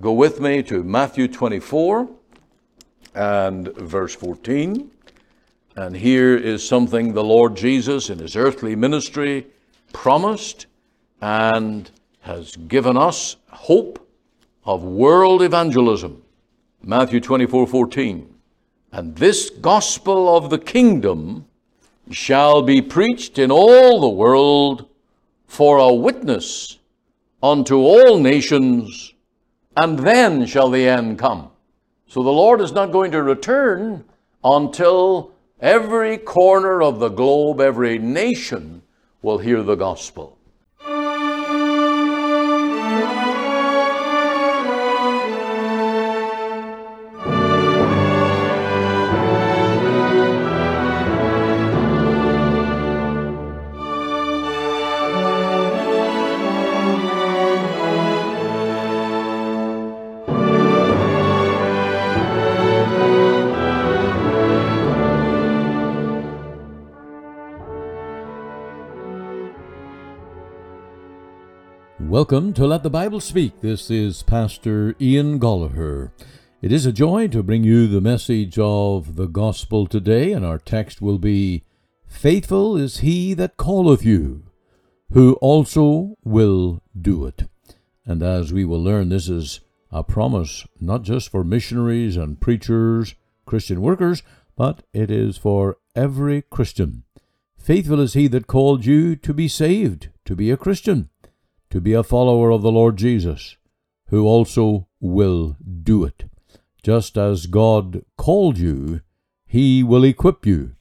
go with me to Matthew 24 and verse 14. And here is something the Lord Jesus in his earthly ministry promised and has given us hope of world evangelism. Matthew 24 14. And this gospel of the kingdom shall be preached in all the world for a witness unto all nations, and then shall the end come. So the Lord is not going to return until every corner of the globe, every nation will hear the gospel. Welcome to Let the Bible Speak. This is Pastor Ian Goligher. It is a joy to bring you the message of the gospel today, and our text will be Faithful is he that calleth you, who also will do it. And as we will learn, this is a promise not just for missionaries and preachers, Christian workers, but it is for every Christian. Faithful is he that called you to be saved, to be a Christian to be a follower of the Lord Jesus, who also will do it. Just as God called you, He will equip you,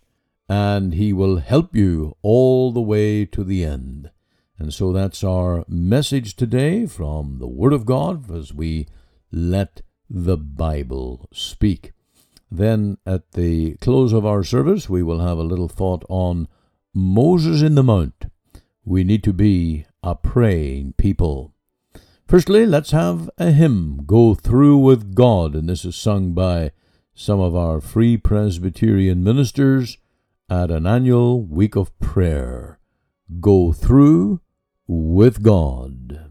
and He will help you all the way to the end. And so that's our message today from the Word of God as we let the Bible speak. Then at the close of our service, we will have a little thought on Moses in the Mount. We need to be a praying people. Firstly, let's have a hymn, Go Through with God, and this is sung by some of our Free Presbyterian ministers at an annual week of prayer. Go Through with God.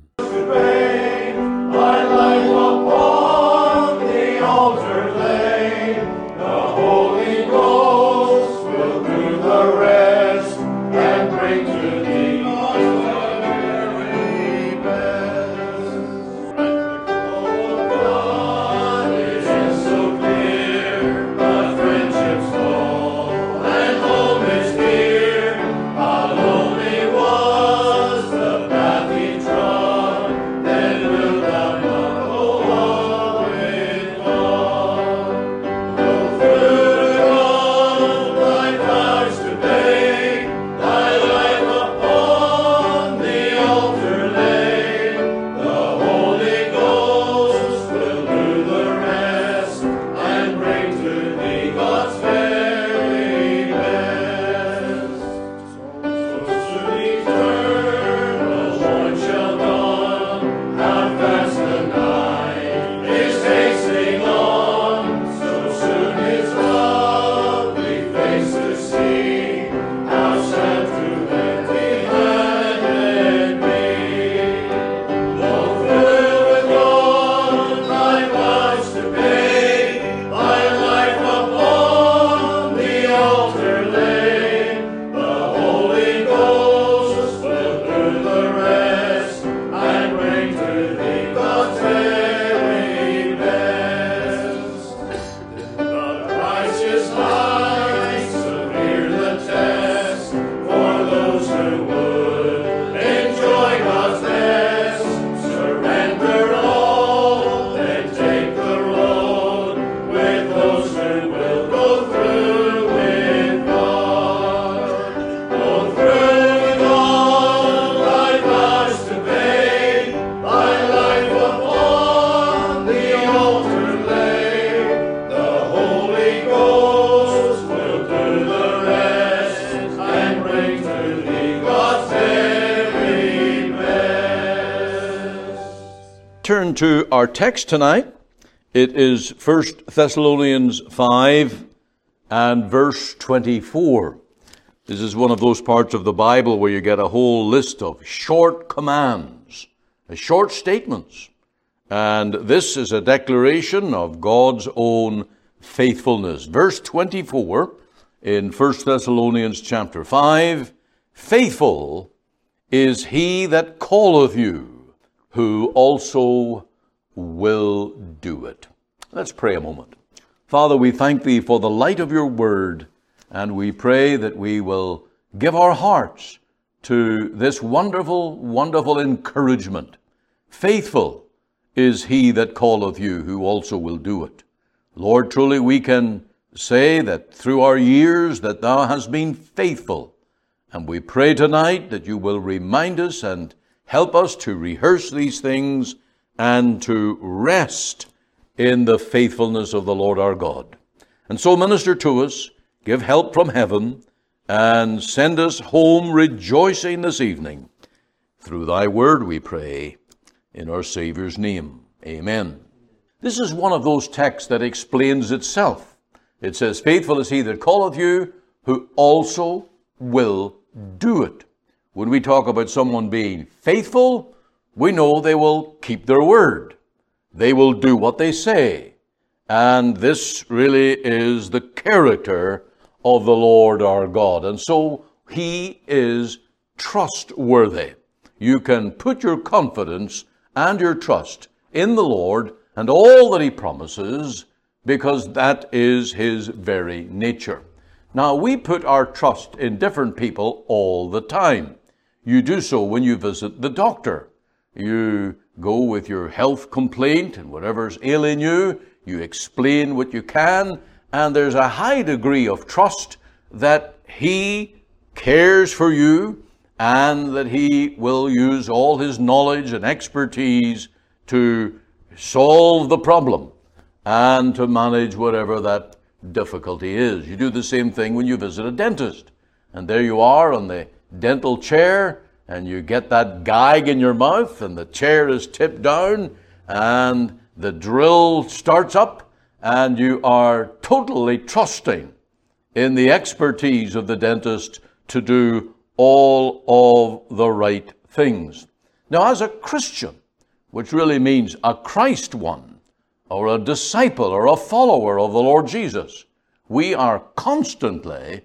Turn to our text tonight. It is 1 Thessalonians 5 and verse 24. This is one of those parts of the Bible where you get a whole list of short commands, short statements, And this is a declaration of God's own faithfulness. Verse 24 in 1 Thessalonians chapter 5 Faithful is he that calleth you, who also will do it. Let's pray a moment. Father, we thank thee for the light of your word, and we pray that we will give our hearts to this wonderful, wonderful encouragement. Faithful is he that calleth you, who also will do it. Lord, truly we can say that through our years that thou hast been faithful. And we pray tonight that you will remind us and help us to rehearse these things and to rest in the faithfulness of the Lord our God. And so minister to us, give help from heaven, and send us home rejoicing this evening. Through thy word we pray, in our Savior's name. Amen. This is one of those texts that explains itself. It says, Faithful is he that calleth you, who also will do it. When we talk about someone being faithful, we know they will keep their word. They will do what they say. And this really is the character of the Lord our God. And so he is trustworthy. You can put your confidence and your trust in the Lord and all that he promises because that is his very nature. Now, we put our trust in different people all the time. You do so when you visit the doctor. You go with your health complaint and whatever's ailing you, you explain what you can, and there's a high degree of trust that he cares for you and that he will use all his knowledge and expertise to solve the problem and to manage whatever that difficulty is. You do the same thing when you visit a dentist. And there you are on the dental chair, and you get that gag in your mouth, and the chair is tipped down, and the drill starts up, and you are totally trusting in the expertise of the dentist to do all of the right things. Now, as a Christian, which really means a Christ one, or a disciple, or a follower of the Lord Jesus, we are constantly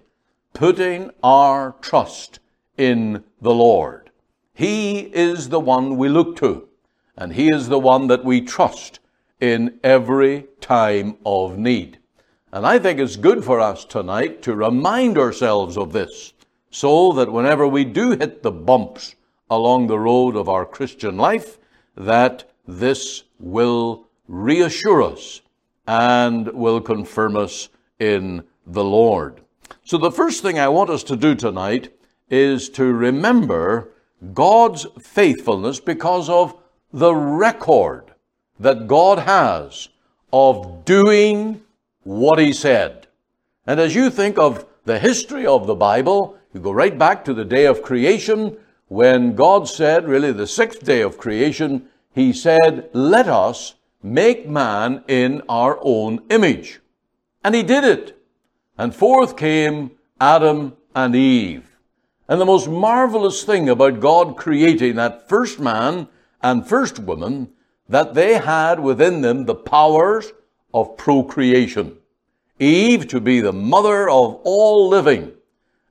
putting our trust in the Lord. He is the one we look to, and He is the one that we trust in every time of need. And I think it's good for us tonight to remind ourselves of this so that whenever we do hit the bumps along the road of our Christian life, that this will reassure us and will confirm us in the Lord. So, the first thing I want us to do tonight is to remember God's faithfulness because of the record that God has of doing what he said. And as you think of the history of the Bible, you go right back to the day of creation when God said, really the sixth day of creation, he said, Let us make man in our own image. And he did it. And forth came Adam and Eve. And the most marvelous thing about God creating that first man and first woman, that they had within them the powers of procreation. Eve to be the mother of all living,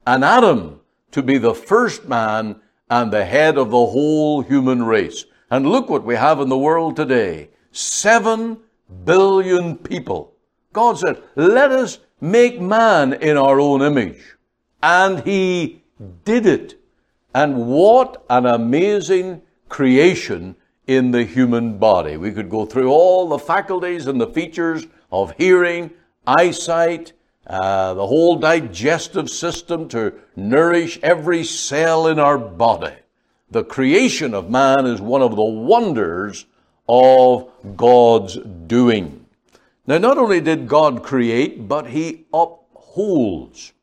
and Adam to be the first man and the head of the whole human race. And look what we have in the world today. Seven billion people. God said, let us make man in our own image. And he did it. And what an amazing creation in the human body. We could go through all the faculties and the features of hearing, eyesight, uh, the whole digestive system to nourish every cell in our body. The creation of man is one of the wonders of God's doing. Now, not only did God create, but He upholds.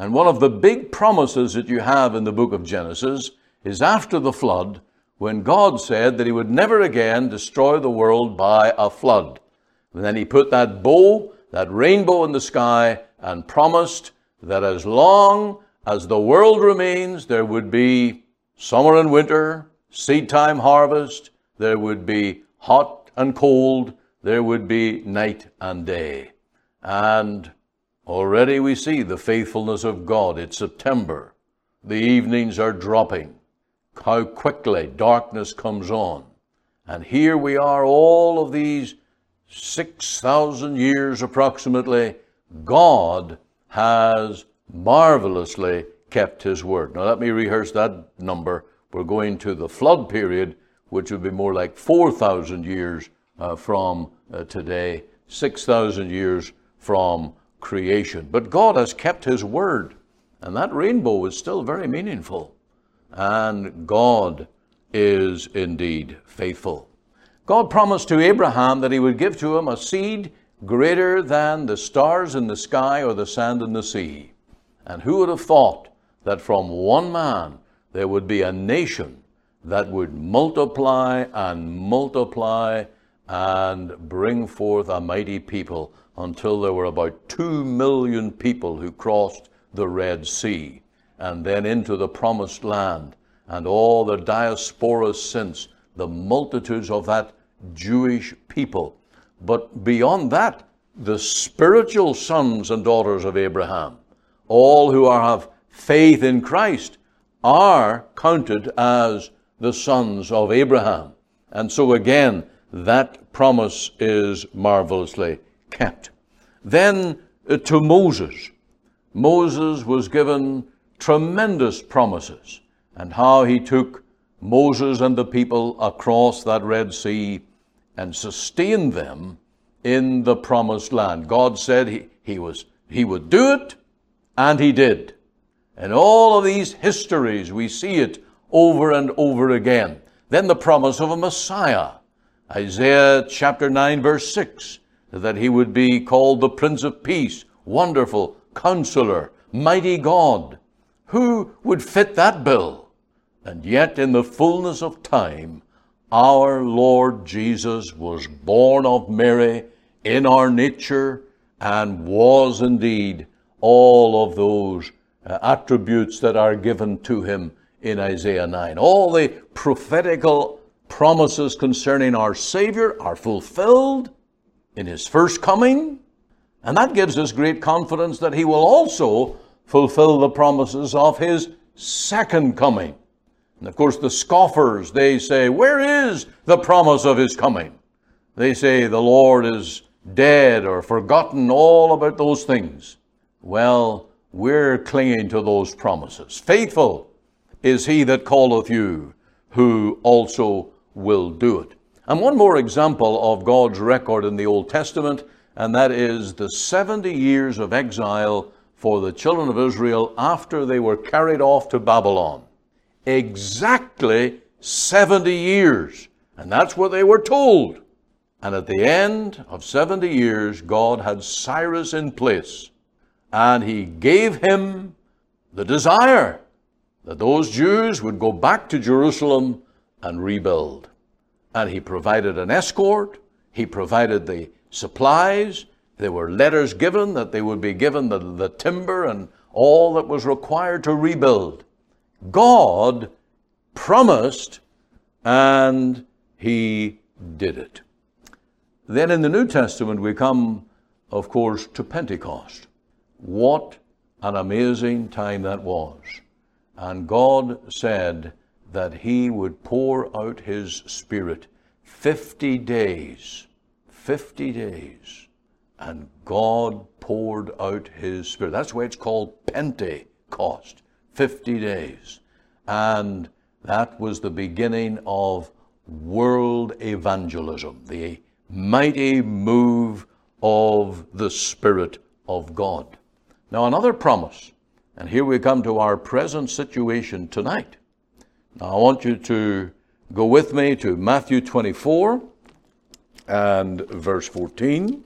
And one of the big promises that you have in the book of Genesis is after the flood, when God said that he would never again destroy the world by a flood. And then he put that bow, that rainbow in the sky, and promised that as long as the world remains, there would be summer and winter, seed time harvest, there would be hot and cold, there would be night and day. And already we see the faithfulness of God. It's September. The evenings are dropping. How quickly darkness comes on. And here we are, all of these 6,000 years approximately, God has marvelously kept his word. Now, let me rehearse that number. We're going to the flood period, which would be more like 4,000 years uh, from uh, today, 6,000 years from creation. But God has kept his word, and that rainbow is still very meaningful. And God is indeed faithful. God promised to Abraham that he would give to him a seed greater than the stars in the sky or the sand in the sea. And who would have thought that from one man there would be a nation that would multiply and multiply and bring forth a mighty people until there were about two million people who crossed the Red Sea and then into the promised land and all the diasporas since, the multitudes of that Jewish people. But beyond that, the spiritual sons and daughters of Abraham, all who are, have faith in Christ, are counted as the sons of Abraham. And so again, that promise is marvelously kept. Then uh, to Moses. Moses was given tremendous promises and how he took Moses and the people across that Red Sea and sustained them in the promised land. God said he, he, was, he would do it, and he did. In all of these histories, we see it over and over again. Then the promise of a Messiah. Isaiah chapter 9, verse 6, that he would be called the Prince of Peace, Wonderful, Counselor, Mighty God. Who would fit that bill? And yet, in the fullness of time, our Lord Jesus was born of Mary in our nature and was indeed all of those uh, attributes that are given to him in Isaiah 9. All the prophetical promises concerning our Savior are fulfilled in his first coming, and that gives us great confidence that he will also fulfill the promises of his second coming. And of course, the scoffers, they say, Where is the promise of his coming? They say the Lord is dead or forgotten all about those things. Well, we're clinging to those promises. Faithful is he that calleth you, who also will do it. And one more example of God's record in the Old Testament, and that is the 70 years of exile for the children of Israel after they were carried off to Babylon. Exactly 70 years. And that's what they were told. And at the end of 70 years, God had Cyrus in place and he gave him the desire that those Jews would go back to Jerusalem and rebuild. And he provided an escort, he provided the supplies, there were letters given that they would be given the, the timber and all that was required to rebuild. God promised and he did it. Then in the New Testament, we come, of course, to Pentecost. What an amazing time that was. And God said that He would pour out His Spirit 50 days. 50 days. And God poured out His Spirit. That's why it's called Pentecost. 50 days. And that was the beginning of world evangelism, the mighty move of the Spirit of God. Now, another promise, and here we come to our present situation tonight. Now, I want you to go with me to Matthew 24 and verse 14.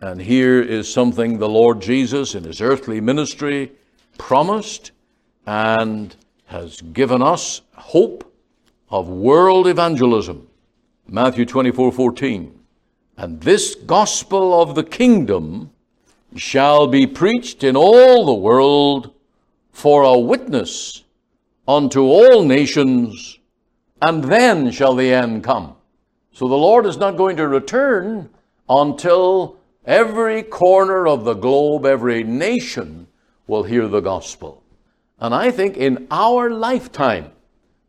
And here is something the Lord Jesus in his earthly ministry promised and has given us hope of world evangelism. Matthew 24 14. And this gospel of the kingdom shall be preached in all the world for a witness unto all nations, and then shall the end come. So the Lord is not going to return until every corner of the globe, every nation will hear the gospel. And I think in our lifetime,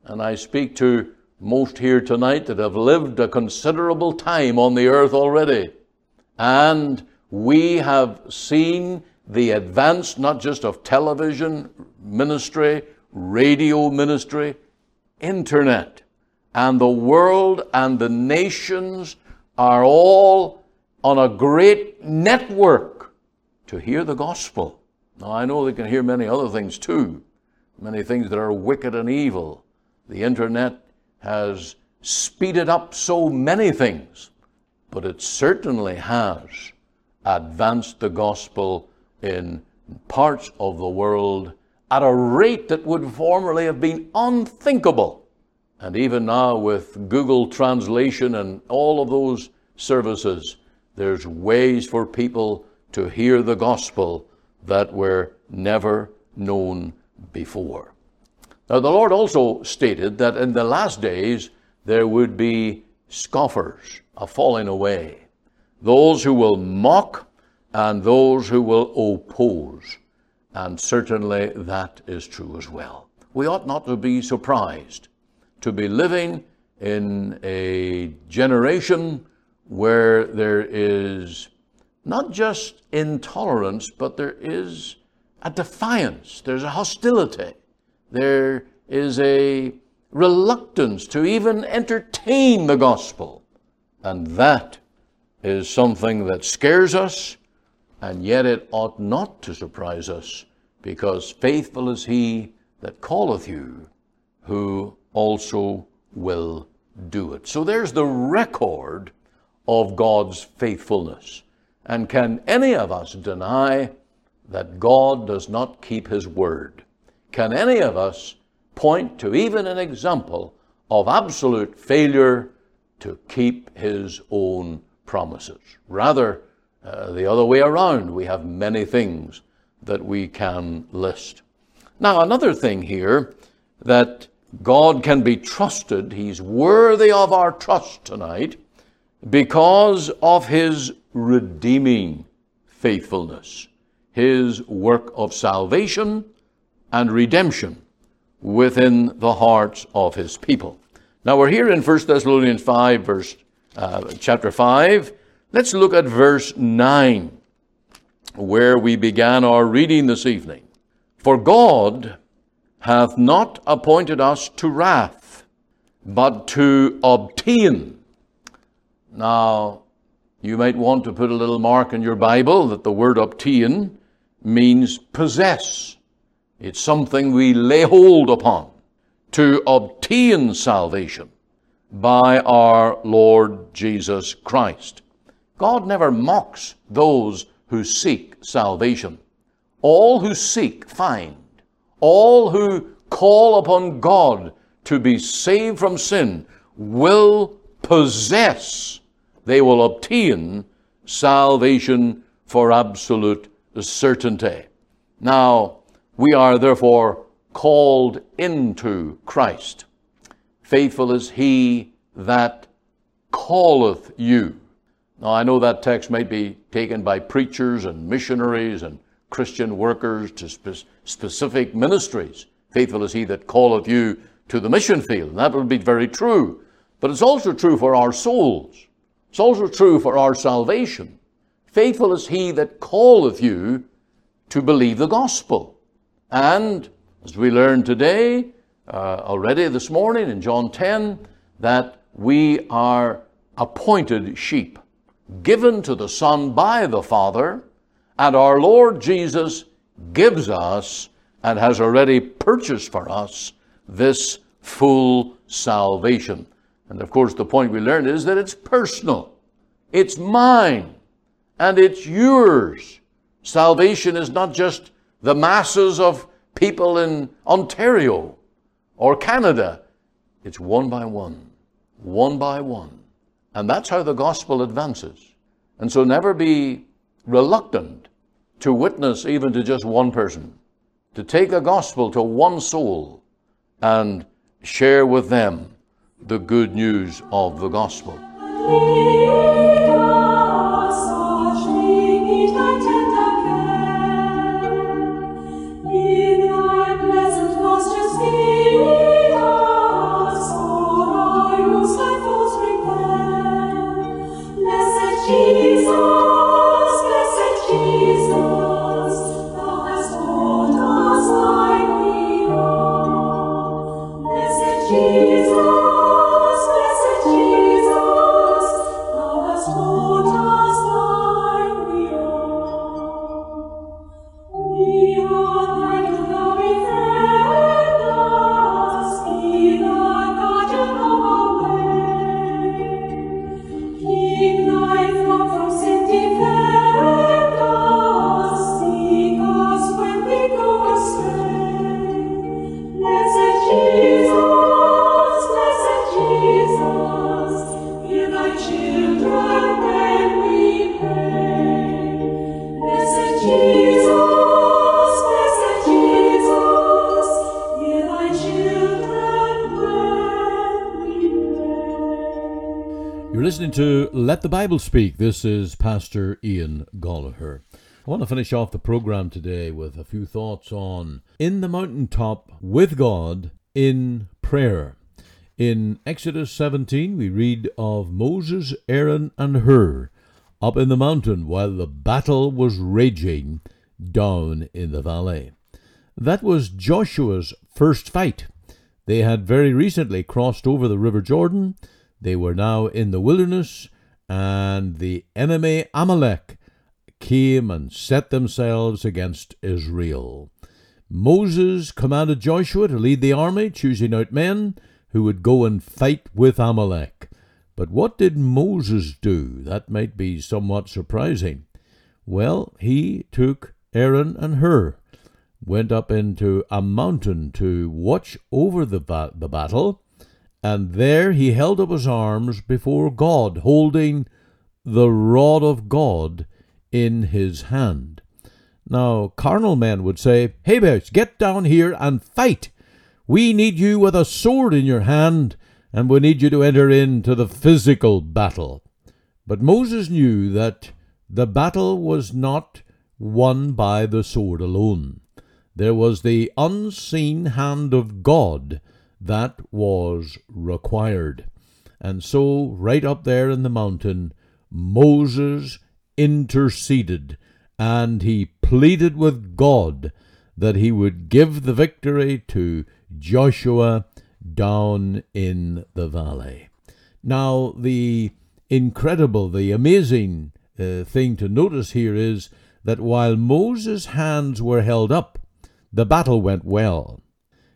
and I speak to most here tonight that have lived a considerable time on the earth already, and we have seen the advance not just of television ministry, radio ministry, internet, and the world and the nations are all on a great network to hear the gospel. Now, I know they can hear many other things too, many things that are wicked and evil. The internet has speeded up so many things, but it certainly has advanced the gospel in parts of the world at a rate that would formerly have been unthinkable. And even now, with Google Translation and all of those services, there's ways for people to hear the gospel that were never known before. Now, the Lord also stated that in the last days there would be scoffers, a falling away, those who will mock and those who will oppose. And certainly that is true as well. We ought not to be surprised to be living in a generation where there is not just intolerance, but there is a defiance, there's a hostility, there is a reluctance to even entertain the gospel. And that is something that scares us, and yet it ought not to surprise us, because faithful is he that calleth you, who also will do it. So there's the record of God's faithfulness. And can any of us deny that God does not keep his word? Can any of us point to even an example of absolute failure to keep his own promises? Rather, uh, the other way around, we have many things that we can list. Now, another thing here that God can be trusted, He's worthy of our trust tonight because of His redeeming faithfulness, His work of salvation and redemption within the hearts of His people. Now we're here in 1 Thessalonians 5, verse, uh, chapter 5. Let's look at verse 9, where we began our reading this evening. For God hath not appointed us to wrath, but to obtain. Now, you might want to put a little mark in your Bible that the word obtain means possess. It's something we lay hold upon to obtain salvation by our Lord Jesus Christ. God never mocks those who seek salvation. All who seek find. All who call upon God to be saved from sin will possess, they will obtain salvation for absolute certainty. Now, we are therefore called into Christ. Faithful is he that calleth you. Now, I know that text might be taken by preachers and missionaries and Christian workers to spe- specific ministries. Faithful is he that calleth you to the mission field. And that would be very true. But it's also true for our souls. It's also true for our salvation. Faithful is he that calleth you to believe the gospel. And as we learned today, uh, already this morning in John 10, that we are appointed sheep, given to the Son by the Father and our Lord Jesus gives us and has already purchased for us this full salvation. And of course, the point we learned is that it's personal, it's mine, and it's yours. Salvation is not just the masses of people in Ontario or Canada, it's one by one, one by one. And that's how the gospel advances. And so never be reluctant to witness even to just one person, to take the gospel to one soul and share with them the good news of the gospel. Listening to Let the Bible Speak. This is Pastor Ian Goligher. I want to finish off the program today with a few thoughts on In the Mountaintop with God in Prayer. In Exodus 17, we read of Moses, Aaron, and Hur up in the mountain while the battle was raging down in the valley. That was Joshua's first fight. They had very recently crossed over the River Jordan they were now in the wilderness, and the enemy Amalek came and set themselves against Israel. Moses commanded Joshua to lead the army, choosing out men who would go and fight with Amalek. But what did Moses do? That might be somewhat surprising. Well, he took Aaron and Hur, went up into a mountain to watch over the, ba- the battle, and there he held up his arms before God, holding the rod of God in his hand. Now, carnal men would say, Hey, boys, get down here and fight. We need you with a sword in your hand, and we need you to enter into the physical battle. But Moses knew that the battle was not won by the sword alone. There was the unseen hand of God that was required. And so, right up there in the mountain, Moses interceded and he pleaded with God that he would give the victory to Joshua down in the valley. Now, the incredible, the amazing uh, thing to notice here is that while Moses' hands were held up, the battle went well.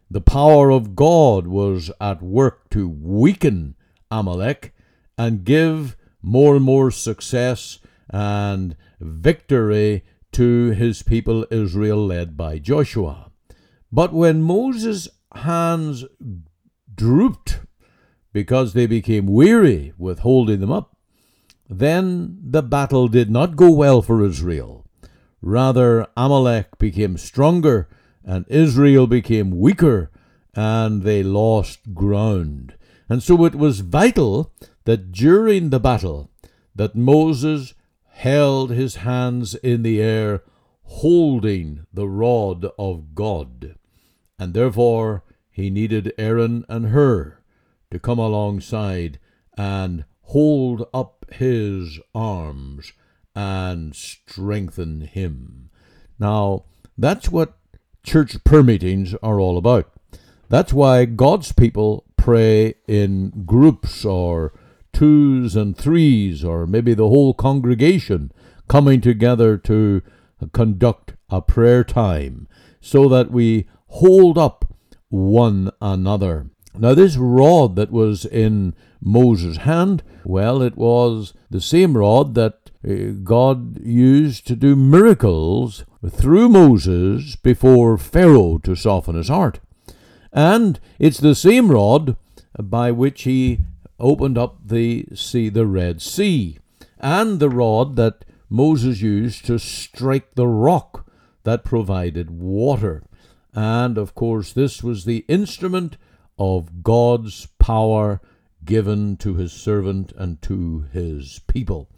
The power of God was at work to weaken Amalek and give more and more success and victory to his people Israel, led by Joshua. But when Moses' hands drooped because they became weary with holding them up, then the battle did not go well for Israel. Rather, Amalek became stronger and Israel became weaker and they lost ground. And so it was vital that during the battle that Moses held his hands in the air holding the rod of God. And therefore he needed Aaron and Hur to come alongside and hold up his arms and strengthen him. Now, that's what church prayer meetings are all about. That's why God's people pray in groups or twos and threes, or maybe the whole congregation coming together to conduct a prayer time so that we hold up one another. Now, this rod that was in Moses' hand, well, it was the same rod that uh, God used to do miracles through Moses before Pharaoh to soften his heart. And it's the same rod by which he opened up the sea, the Red Sea, and the rod that Moses used to strike the rock that provided water. And of course, this was the instrument of God's power given to his servant and to his people.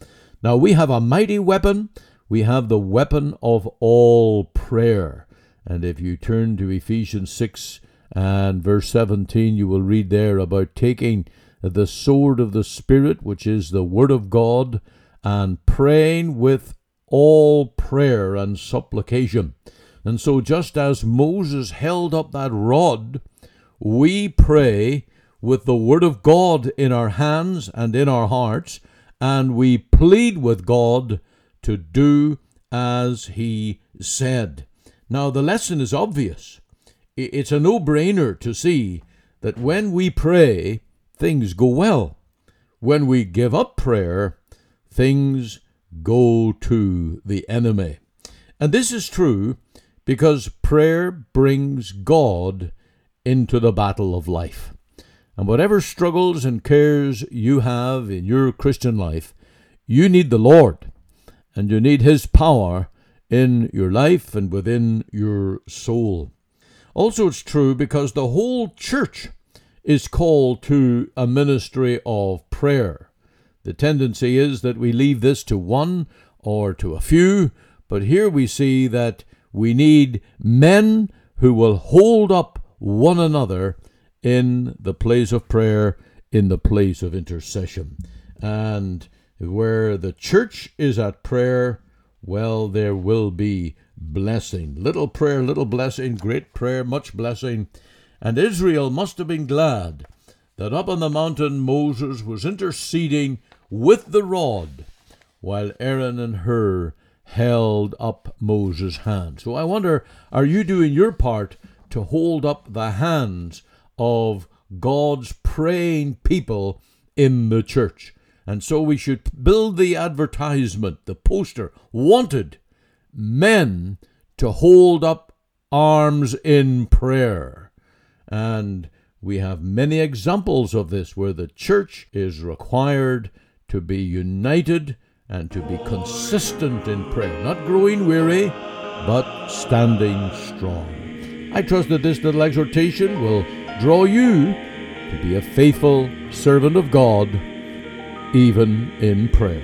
Now we have a mighty weapon. We have the weapon of all prayer. And if you turn to Ephesians 6 and verse 17, you will read there about taking the sword of the Spirit, which is the Word of God, and praying with all prayer and supplication. And so, just as Moses held up that rod, we pray with the Word of God in our hands and in our hearts, and we plead with God to do as He said. Now, the lesson is obvious. It's a no brainer to see that when we pray, things go well. When we give up prayer, things go to the enemy. And this is true because prayer brings God into the battle of life. And whatever struggles and cares you have in your Christian life, you need the Lord and you need His power in your life and within your soul. Also, it's true because the whole church is called to a ministry of prayer. The tendency is that we leave this to one or to a few, but here we see that we need men who will hold up one another in the place of prayer, in the place of intercession. And where the church is at prayer, well, there will be blessing. Little prayer, little blessing, great prayer, much blessing. And Israel must have been glad that up on the mountain Moses was interceding with the rod while Aaron and Hur held up Moses' hand. So I wonder, are you doing your part to hold up the hands of God's praying people in the church? And so we should build the advertisement, the poster, wanted men to hold up arms in prayer. And we have many examples of this where the church is required to be united and to be consistent in prayer, not growing weary, but standing strong. I trust that this little exhortation will draw you to be a faithful servant of God, even in prayer.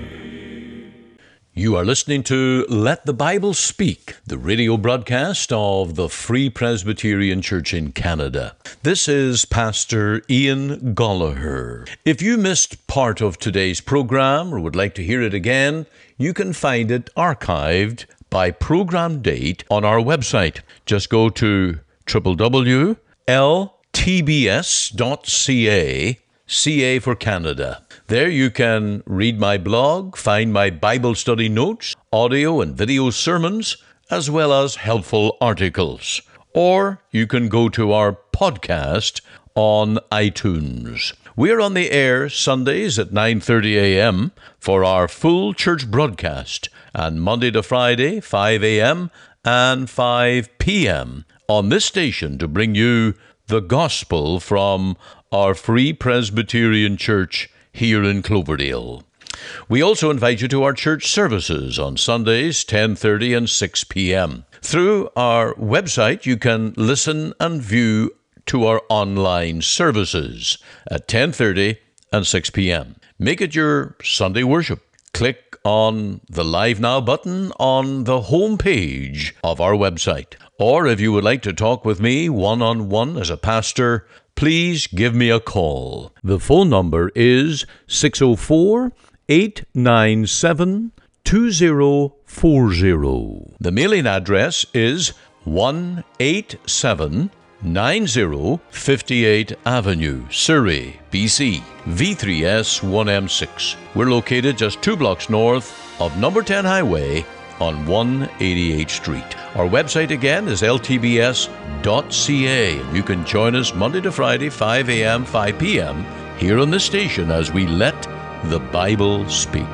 You are listening to Let the Bible Speak, the radio broadcast of the Free Presbyterian Church in Canada. This is Pastor Ian Goligher. If you missed part of today's program or would like to hear it again, you can find it archived by program date on our website. Just go to www.ltbs.ca, CA for Canada. There you can read my blog, find my Bible study notes, audio and video sermons, as well as helpful articles. Or you can go to our podcast on iTunes. We're on the air Sundays at 9:30 a.m. for our full church broadcast and Monday to Friday 5 a.m. and 5 p.m. on this station to bring you the gospel from our Free Presbyterian Church here in Cloverdale. We also invite you to our church services on Sundays 10:30 and 6 p.m. Through our website you can listen and view to our online services at 10:30 and 6 p.m. Make it your Sunday worship. Click on the Live Now button on the home page of our website. Or if you would like to talk with me one on one as a pastor, please give me a call. The phone number is 604 897 2040. The mailing address is 187 90 58 Avenue, Surrey, BC, V3S 1M6. We're located just two blocks north of number 10 Highway on 188 Street. Our website again is ltbs.ca. You can join us Monday to Friday, 5 a.m., 5 p.m. here on the station as we let the Bible speak.